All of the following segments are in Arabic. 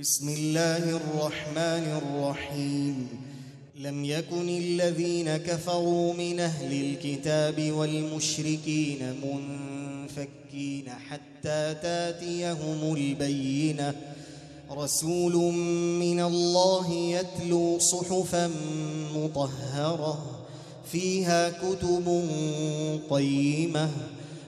بسم الله الرحمن الرحيم. لم يكن الذين كفروا من أهل الكتاب والمشركين منفكين حتى تاتيهم البينة. رسول من الله يتلو صحفا مطهرة فيها كتب قيمة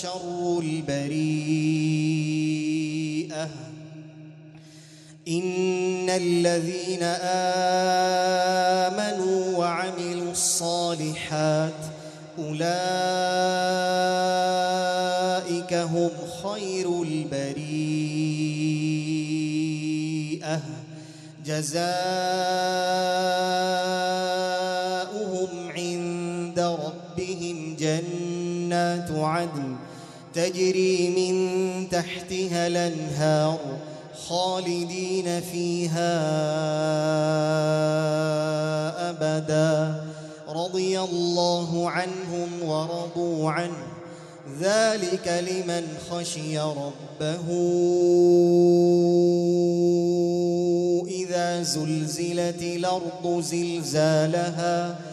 شر البريئة. إن الذين آمنوا وعملوا الصالحات أولئك هم خير البريئة. جزاؤهم عند ربهم جنات عدن تجري من تحتها الأنهار خالدين فيها أبدا. رضي الله عنهم ورضوا عنه. ذلك لمن خشي ربه إذا زلزلت الأرض زلزالها.